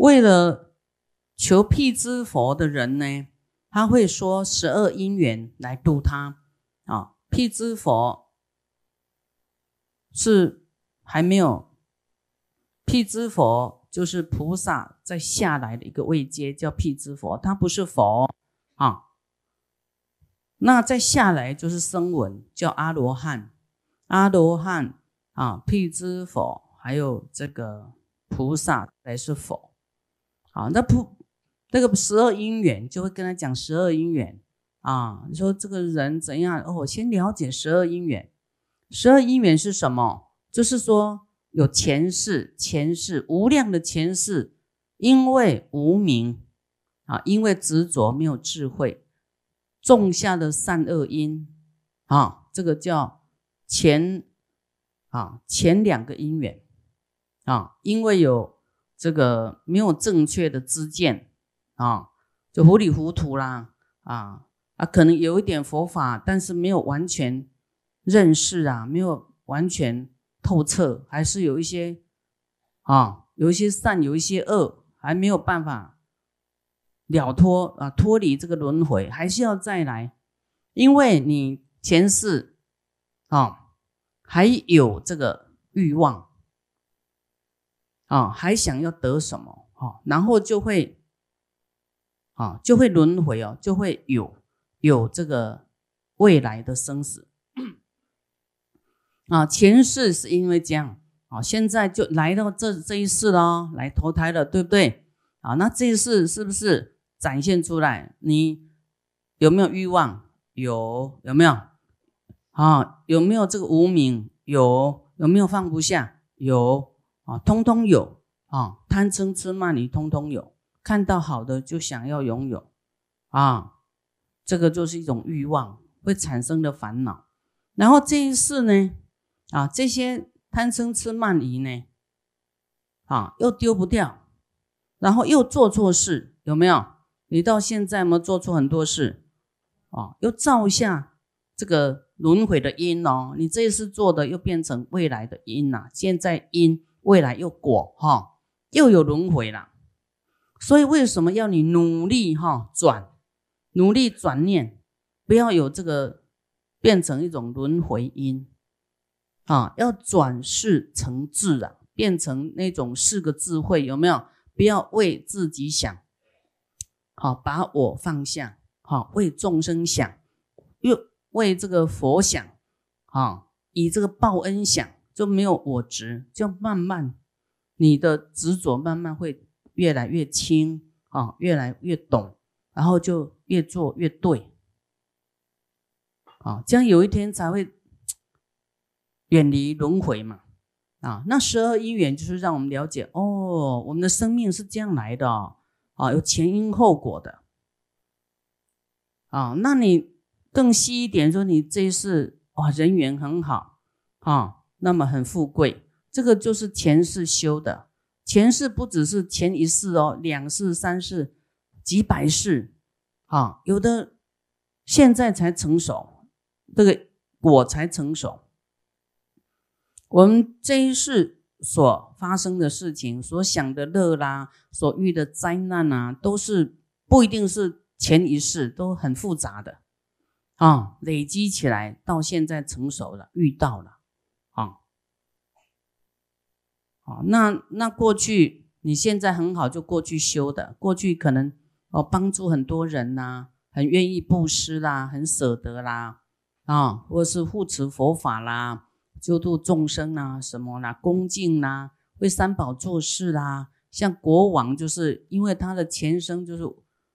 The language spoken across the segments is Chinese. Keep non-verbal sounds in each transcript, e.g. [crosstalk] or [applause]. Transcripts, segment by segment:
为了求辟支佛的人呢，他会说十二因缘来度他啊。辟支佛是还没有，辟支佛就是菩萨在下来的一个位阶，叫辟支佛，他不是佛啊。那再下来就是声闻，叫阿罗汉，阿罗汉啊，辟支佛，还有这个菩萨才是佛。好，那不那个十二因缘就会跟他讲十二因缘啊。你说这个人怎样？哦，先了解十二因缘。十二因缘是什么？就是说有前世，前世无量的前世，因为无名啊，因为执着没有智慧。种下的善恶因啊，这个叫前啊前两个因缘啊，因为有这个没有正确的知见啊，就糊里糊涂啦啊啊，可能有一点佛法，但是没有完全认识啊，没有完全透彻，还是有一些啊，有一些善，有一些恶，还没有办法。了脱啊，脱离这个轮回，还是要再来，因为你前世啊还有这个欲望啊，还想要得什么啊，然后就会啊就会轮回哦，就会有有这个未来的生死啊。前世是因为这样啊，现在就来到这这一世了，来投胎了，对不对啊？那这一世是不是？展现出来，你有没有欲望？有，有没有？啊，有没有这个无名？有，有没有放不下？有，啊，通通有，啊，贪嗔痴慢疑通通有，看到好的就想要拥有，啊，这个就是一种欲望会产生的烦恼。然后这一世呢，啊，这些贪嗔痴慢疑呢，啊，又丢不掉，然后又做错事，有没有？你到现在没做出很多事，啊，又造下这个轮回的因哦。你这一次做的又变成未来的因呐。现在因，未来又果，哈，又有轮回了。所以为什么要你努力哈转，努力转念，不要有这个变成一种轮回因，啊，要转世成智啊，变成那种四个智慧，有没有？不要为自己想。好，把我放下，好为众生想，又为这个佛想，啊，以这个报恩想，就没有我执，就慢慢你的执着慢慢会越来越轻，啊，越来越懂，然后就越做越对，啊，这样有一天才会远离轮回嘛，啊，那十二因缘就是让我们了解，哦，我们的生命是这样来的。啊，有前因后果的啊，那你更细一点说，你这一世哇人缘很好啊，那么很富贵，这个就是前世修的。前世不只是前一世哦，两世、三世、几百世啊，有的现在才成熟，这个果才成熟。我们这一世。所发生的事情，所想的乐啦，所遇的灾难啊，都是不一定是前一世，都很复杂的啊，累积起来到现在成熟了，遇到了啊，那那过去你现在很好，就过去修的，过去可能哦帮助很多人呐，很愿意布施啦，很舍得啦，啊，或是护持佛法啦。救度众生啊，什么啦，恭敬啦，为三宝做事啦。像国王，就是因为他的前生就是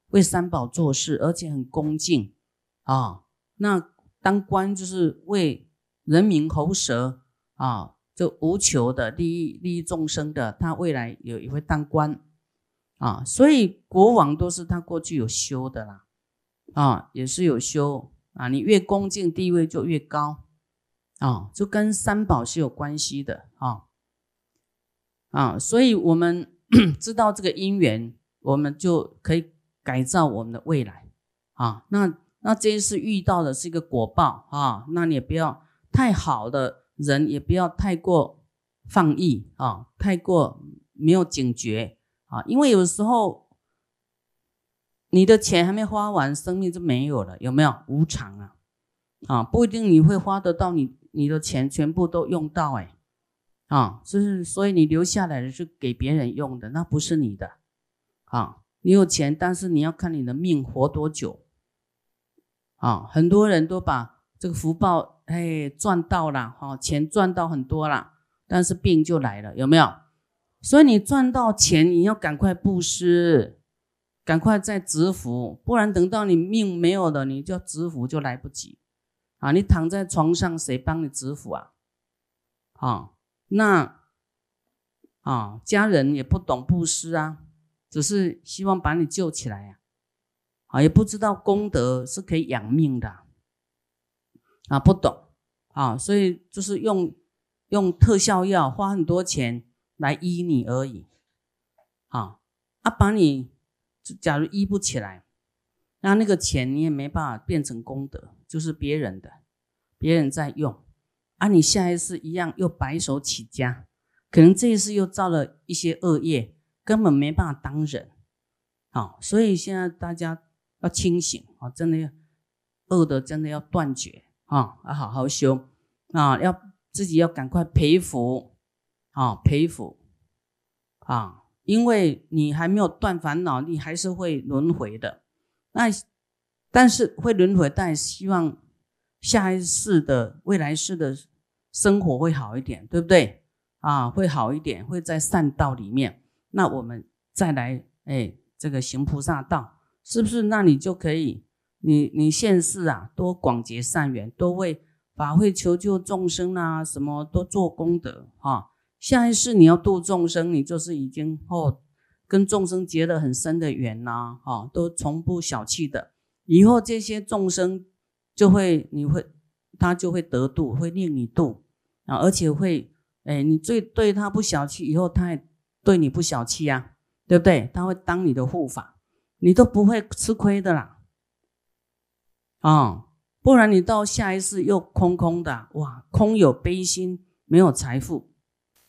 为三宝做事，而且很恭敬啊。那当官就是为人民喉舌啊，就无求的利益利益众生的。他未来有也会当官啊，所以国王都是他过去有修的啦啊，也是有修啊。你越恭敬，地位就越高。啊，就跟三宝是有关系的啊啊，所以我们 [coughs] 知道这个因缘，我们就可以改造我们的未来啊。那那这一次遇到的是一个果报啊，那你也不要太好的人，也不要太过放逸啊，太过没有警觉啊，因为有时候你的钱还没花完，生命就没有了，有没有？无常啊，啊，不一定你会花得到你你的钱全部都用到，哎，啊，就是所以你留下来的是给别人用的，那不是你的，啊，你有钱，但是你要看你的命活多久，啊，很多人都把这个福报哎赚到了，哈，钱赚到很多了，但是病就来了，有没有？所以你赚到钱，你要赶快布施，赶快再植福，不然等到你命没有了，你就植福就来不及啊！你躺在床上，谁帮你植福啊？啊，那啊，家人也不懂布施啊，只是希望把你救起来呀，啊，也不知道功德是可以养命的，啊不懂啊，所以就是用用特效药，花很多钱。来医你而已，啊啊！把你假如医不起来，那那个钱你也没办法变成功德，就是别人的，别人在用，啊，你下一次一样又白手起家，可能这一次又造了一些恶业，根本没办法当人，啊！所以现在大家要清醒啊，真的要恶的真的要断绝啊，要好好修啊，要自己要赶快培福。啊，培福啊！因为你还没有断烦恼，你还是会轮回的。那但是会轮回，但希望下一世的未来世的生活会好一点，对不对？啊，会好一点，会在善道里面。那我们再来，哎，这个行菩萨道，是不是？那你就可以，你你现世啊，多广结善缘，多为法会求救众生啊，什么都做功德啊。下一世你要度众生，你就是已经哦跟众生结了很深的缘呐，哈，都从不小气的。以后这些众生就会，你会他就会得度，会令你度啊，而且会，哎，你最对他不小气，以后他也对你不小气啊，对不对？他会当你的护法，你都不会吃亏的啦，啊，不然你到下一世又空空的，哇，空有悲心，没有财富。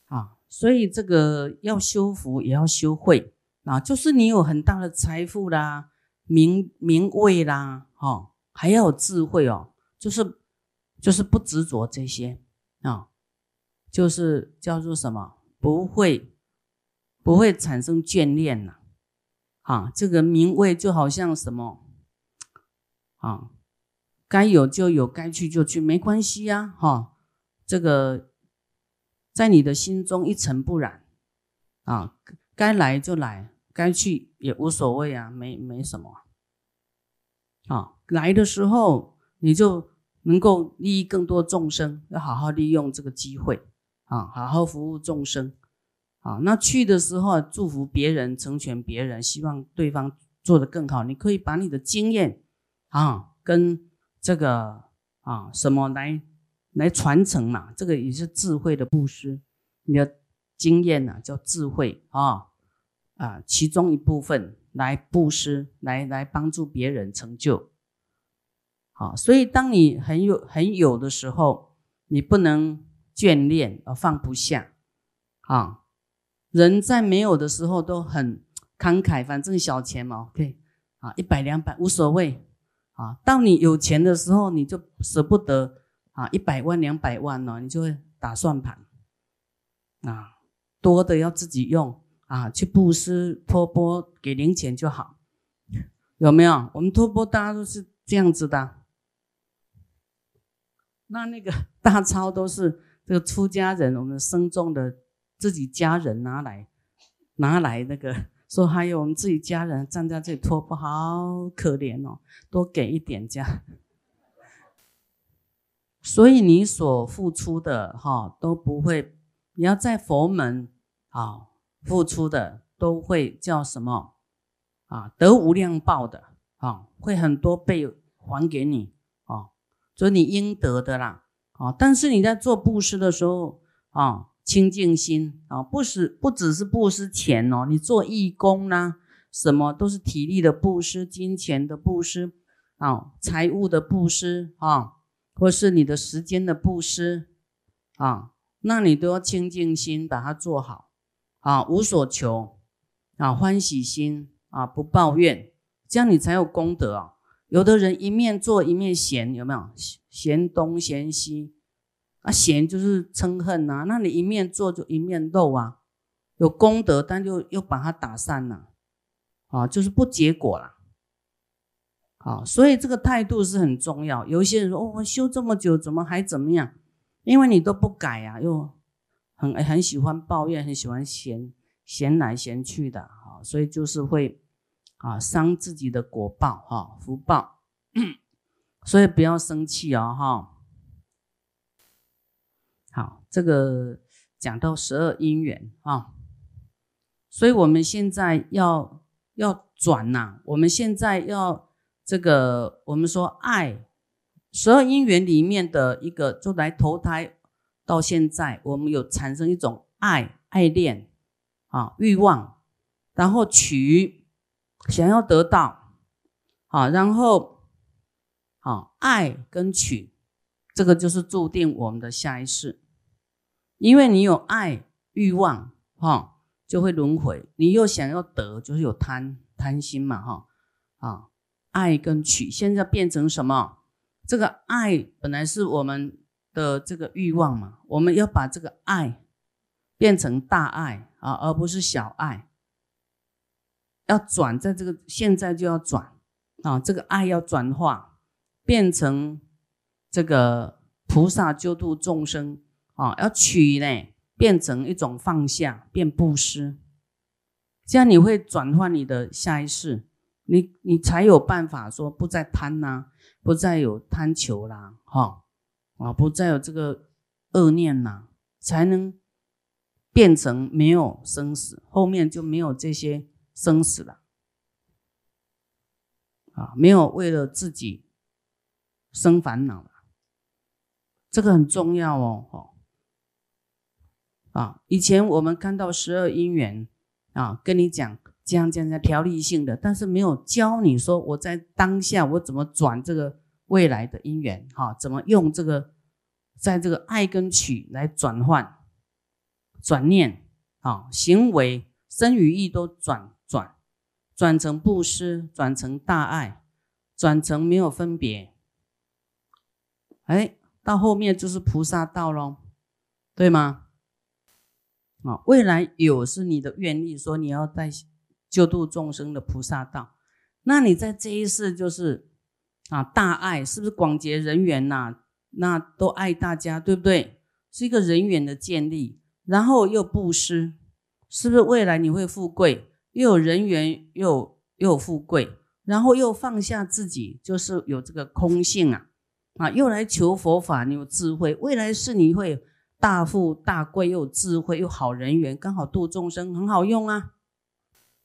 啊。所以这个要修福也要修慧。啊，就是你有很大的财富啦、名名位啦，哈，还要有智慧哦，就是就是不执着这些。啊，就是叫做什么？不会不会产生眷恋呐，啊，这个名位就好像什么？啊，该有就有，该去就去，没关系呀，哈，这个。在你的心中一尘不染，啊，该来就来，该去也无所谓啊，没没什么，啊，来的时候你就能够利益更多众生，要好好利用这个机会，啊，好好服务众生，啊，那去的时候祝福别人，成全别人，希望对方做得更好，你可以把你的经验，啊，跟这个啊什么来。来传承嘛，这个也是智慧的布施。你的经验呢，叫智慧啊啊，其中一部分来布施，来来帮助别人成就。好，所以当你很有很有的时候，你不能眷恋而放不下啊。人在没有的时候都很慷慨，反正小钱嘛，OK 啊，一百两百无所谓啊。到你有钱的时候，你就舍不得。啊，一百万、两百万呢，你就会打算盘啊，多的要自己用啊，去布施、托钵给零钱就好，有没有？我们托钵大家都是这样子的。那那个 [laughs] 大钞都是这个出家人，我们僧众的自己家人拿来拿来那个，说还有我们自己家人站在这里托钵，好可怜哦，多给一点这样。所以你所付出的哈都不会，你要在佛门啊付出的都会叫什么啊得无量报的啊会很多倍还给你啊，所以你应得的啦啊。但是你在做布施的时候啊，清净心啊，不是不只是布施钱哦，你做义工呢，什么都是体力的布施、金钱的布施啊、财物的布施啊。或是你的时间的布施啊，那你都要清净心把它做好啊，无所求啊，欢喜心啊，不抱怨，这样你才有功德啊。有的人一面做一面嫌，有没有嫌东嫌西？啊，嫌就是嗔恨呐。那你一面做就一面漏啊，有功德，但就又把它打散了，啊，就是不结果了。好，所以这个态度是很重要。有些人说：“哦，我修这么久，怎么还怎么样？”因为你都不改呀，又很很喜欢抱怨，很喜欢嫌嫌来嫌去的，啊，所以就是会啊伤自己的果报哈福报。[coughs] 所以不要生气哦哈。好，这个讲到十二因缘啊，所以我们现在要要转呐，我们现在要。这个我们说爱十二因缘里面的一个，就来投胎到现在，我们有产生一种爱爱恋啊欲望，然后取想要得到啊，然后啊爱跟取，这个就是注定我们的下一世，因为你有爱欲望哈，就会轮回；你又想要得，就是有贪贪心嘛哈啊。爱跟取，现在变成什么？这个爱本来是我们的这个欲望嘛，我们要把这个爱变成大爱啊，而不是小爱。要转，在这个现在就要转啊，这个爱要转化，变成这个菩萨救度众生啊。要取呢，变成一种放下，变布施，这样你会转换你的下一世。你你才有办法说不再贪呐，不再有贪求啦，哈啊，不再有这个恶念啦，才能变成没有生死，后面就没有这些生死了，啊，没有为了自己生烦恼了，这个很重要哦，哈啊，以前我们看到十二因缘啊，跟你讲。这样这样这样条例性的，但是没有教你说我在当下我怎么转这个未来的因缘哈？怎么用这个在这个爱跟取来转换转念啊？行为生与意都转转转成布施，转成大爱，转成没有分别。哎，到后面就是菩萨道喽，对吗？啊，未来有是你的愿力，说你要在。救度众生的菩萨道，那你在这一世就是啊大爱，是不是广结人缘呐？那都爱大家，对不对？是一个人缘的建立，然后又布施，是不是未来你会富贵？又有人缘，又又富贵，然后又放下自己，就是有这个空性啊啊，又来求佛法，你有智慧，未来是你会大富大贵，又有智慧，又好人缘，刚好度众生，很好用啊。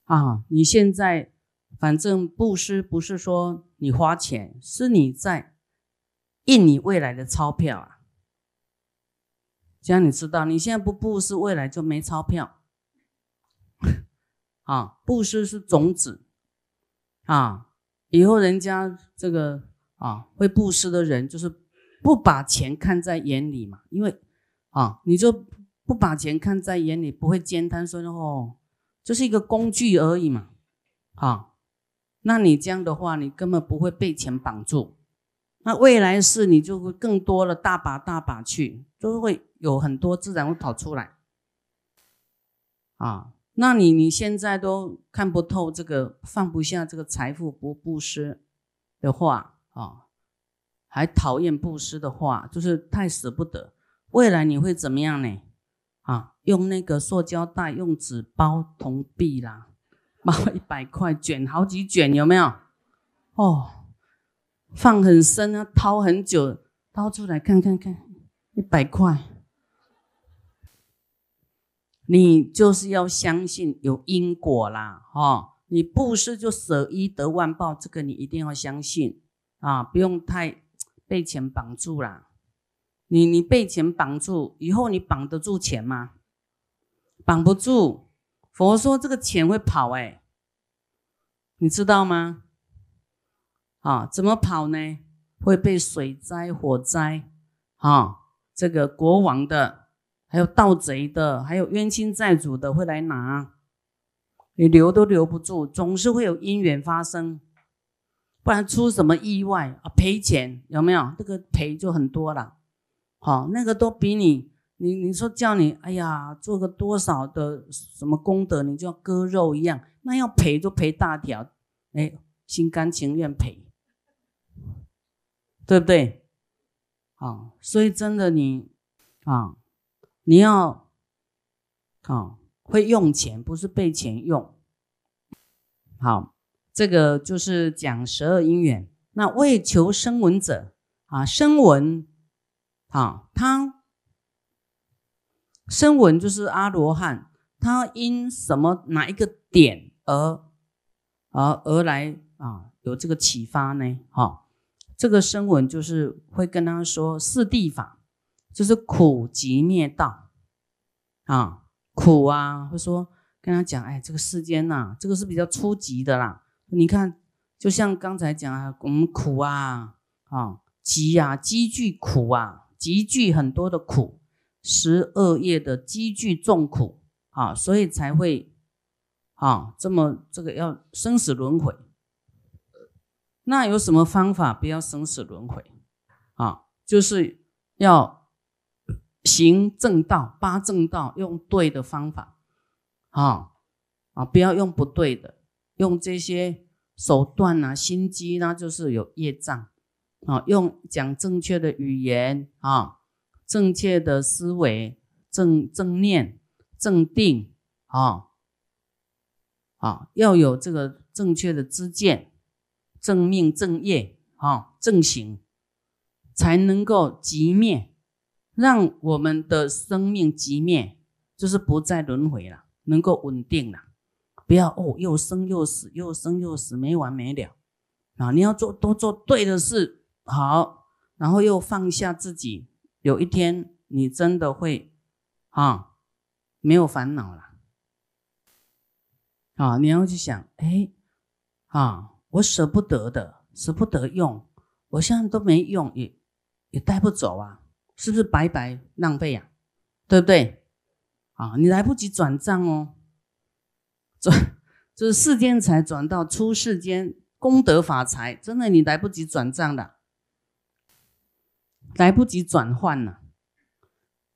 啊，你现在反正布施不是说你花钱，是你在印你未来的钞票啊。这样你知道，你现在不布施，未来就没钞票。啊，布施是种子啊，以后人家这个啊会布施的人，就是不把钱看在眼里嘛，因为啊，你就不把钱看在眼里，不会兼贪说哦。就是一个工具而已嘛，啊，那你这样的话，你根本不会被钱绑住。那未来是你就会更多了，大把大把去，就会有很多自然会跑出来。啊，那你你现在都看不透这个，放不下这个财富不布施的话，啊，还讨厌布施的话，就是太舍不得。未来你会怎么样呢？啊，用那个塑胶袋，用纸包铜币啦，包一百块，卷好几卷，有没有？哦，放很深啊，掏很久，掏出来看看看，一百块。你就是要相信有因果啦，哈！你布施就舍一得万报，这个你一定要相信啊，不用太被钱绑住啦。你你被钱绑住以后，你绑得住钱吗？绑不住。佛说这个钱会跑，哎，你知道吗？啊，怎么跑呢？会被水灾、火灾，啊，这个国王的，还有盗贼的，还有冤亲债主的会来拿。你留都留不住，总是会有因缘发生，不然出什么意外啊？赔钱有没有？这个赔就很多了。好，那个都比你你你说叫你哎呀做个多少的什么功德，你就要割肉一样，那要赔就赔大条，哎，心甘情愿赔，对不对？啊，所以真的你啊，你要啊。会用钱，不是被钱用。好，这个就是讲十二因缘。那为求声闻者啊，声闻啊，他声闻就是阿罗汉，他因什么哪一个点而而而来啊？有这个启发呢？哈，这个声闻就是会跟他说四谛法，就是苦集灭道啊。苦啊，会说跟他讲，哎，这个世间呐，这个是比较初级的啦。你看，就像刚才讲啊，我们苦啊，啊，积啊，积聚苦啊，积聚很多的苦，十二业的积聚重苦啊，所以才会啊，这么这个要生死轮回。那有什么方法不要生死轮回啊？就是要。行正道，八正道，用对的方法，啊啊，不要用不对的，用这些手段啊，心机那就是有业障啊。用讲正确的语言啊，正确的思维，正正念，正定啊啊，要有这个正确的知见，正命正业啊，正行，才能够极灭。让我们的生命寂灭，就是不再轮回了，能够稳定了，不要哦，又生又死，又生又死，没完没了啊！你要做多做对的事，好，然后又放下自己，有一天你真的会啊，没有烦恼了啊！你要去想，哎啊，我舍不得的，舍不得用，我现在都没用，也也带不走啊。是不是白白浪费呀？对不对？啊，你来不及转账哦，转就是世间财转到出世间功德法财，真的你来不及转账的，来不及转换了。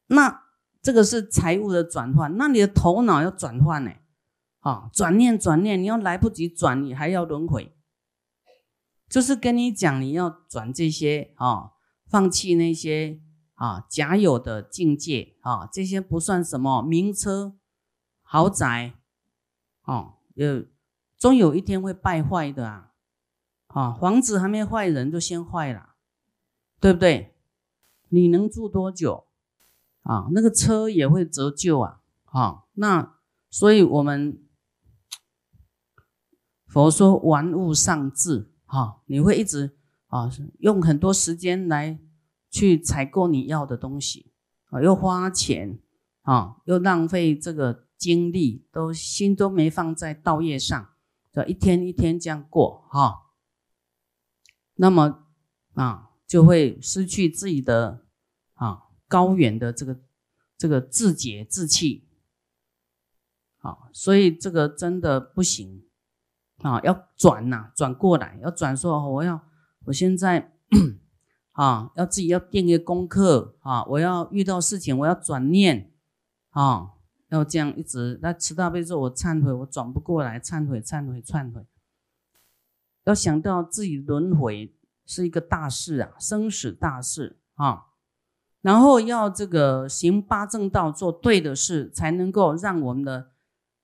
那这个是财务的转换，那你的头脑要转换呢？啊，转念转念，你要来不及转，你还要轮回，就是跟你讲你要转这些啊，放弃那些。啊，假有的境界啊，这些不算什么名车、豪宅，哦，有终有一天会败坏的啊！啊，房子还没坏，人就先坏了，对不对？你能住多久？啊，那个车也会折旧啊！啊，那所以我们佛说玩物丧志，哈，你会一直啊用很多时间来。去采购你要的东西啊，又花钱啊，又浪费这个精力，都心都没放在道业上，就一天一天这样过哈。那么啊，就会失去自己的啊高远的这个这个自节自气，啊，所以这个真的不行啊，要转呐，转过来，要转说我要我现在。啊，要自己要定一个功课啊！我要遇到事情，我要转念啊，要这样一直。那吃大悲咒，我忏悔，我转不过来，忏悔，忏悔，忏悔。要想到自己轮回是一个大事啊，生死大事啊。然后要这个行八正道，做对的事，才能够让我们的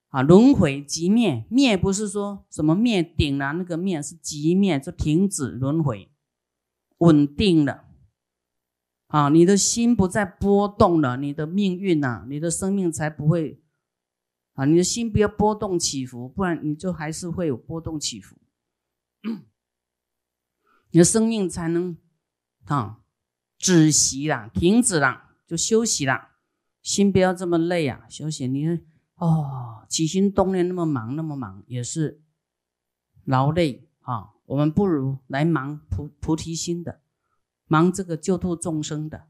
啊轮回即灭。灭不是说什么灭顶了，那个灭是即灭，就停止轮回。稳定了，啊，你的心不再波动了，你的命运呐，你的生命才不会，啊，你的心不要波动起伏，不然你就还是会有波动起伏，你的生命才能啊止息啦，停止啦，就休息啦，心不要这么累啊，休息。你哦，起心动念那么忙，那么忙也是劳累啊。我们不如来忙菩菩提心的，忙这个救度众生的，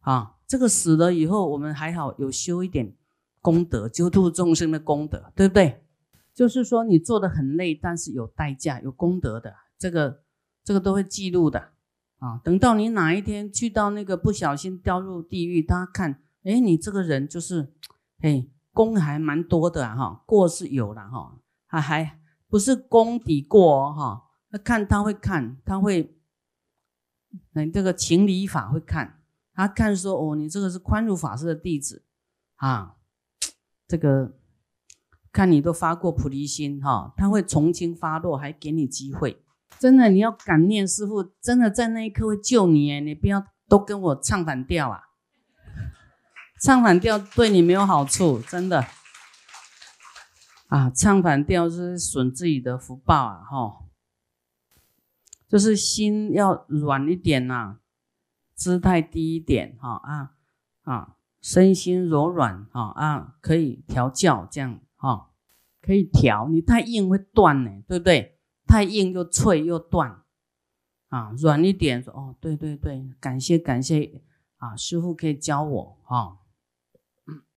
啊，这个死了以后，我们还好有修一点功德，救度众生的功德，对不对？就是说你做的很累，但是有代价、有功德的，这个这个都会记录的啊。等到你哪一天去到那个不小心掉入地狱，大家看，哎，你这个人就是，哎，功还蛮多的哈，过是有了哈，还还不是功底过哈，那看他会看，他会，嗯，这个情理法会看，他看说哦，你这个是宽恕法师的弟子啊，这个。看你都发过菩提心哈，他会从轻发落，还给你机会。真的，你要感念师傅，真的在那一刻会救你哎！你不要都跟我唱反调啊，唱反调对你没有好处，真的。啊，唱反调是损自己的福报啊哈，就是心要软一点呐，姿态低一点哈啊啊，身心柔软哈啊，可以调教这样。哦，可以调，你太硬会断呢，对不对？太硬又脆又断，啊，软一点说哦，对对对，感谢感谢啊，师傅可以教我哈。